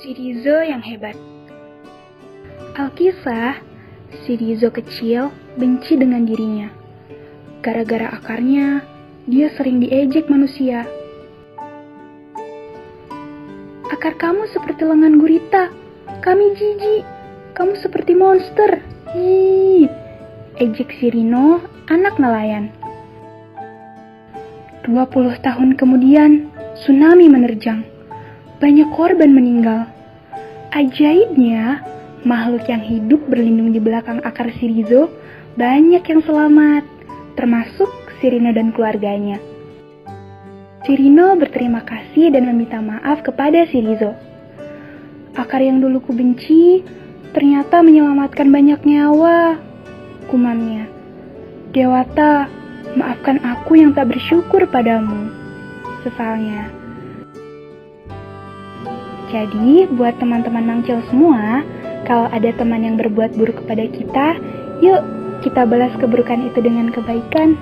Si Rizo yang hebat. Alkisah, si Rizo kecil benci dengan dirinya. Gara-gara akarnya, dia sering diejek manusia. Akar kamu seperti lengan gurita. Kami jijik. Kamu seperti monster. Ih, ejek si Rino, anak nelayan. 20 tahun kemudian, tsunami menerjang. Banyak korban meninggal. Ajaibnya, makhluk yang hidup berlindung di belakang akar Sirizo banyak yang selamat, termasuk Sirino dan keluarganya. Sirino berterima kasih dan meminta maaf kepada Sirizo. Akar yang dulu ku benci ternyata menyelamatkan banyak nyawa. Kumannya, Dewata, maafkan aku yang tak bersyukur padamu. Sesalnya. Jadi, buat teman-teman mangcil semua, kalau ada teman yang berbuat buruk kepada kita, yuk kita balas keburukan itu dengan kebaikan.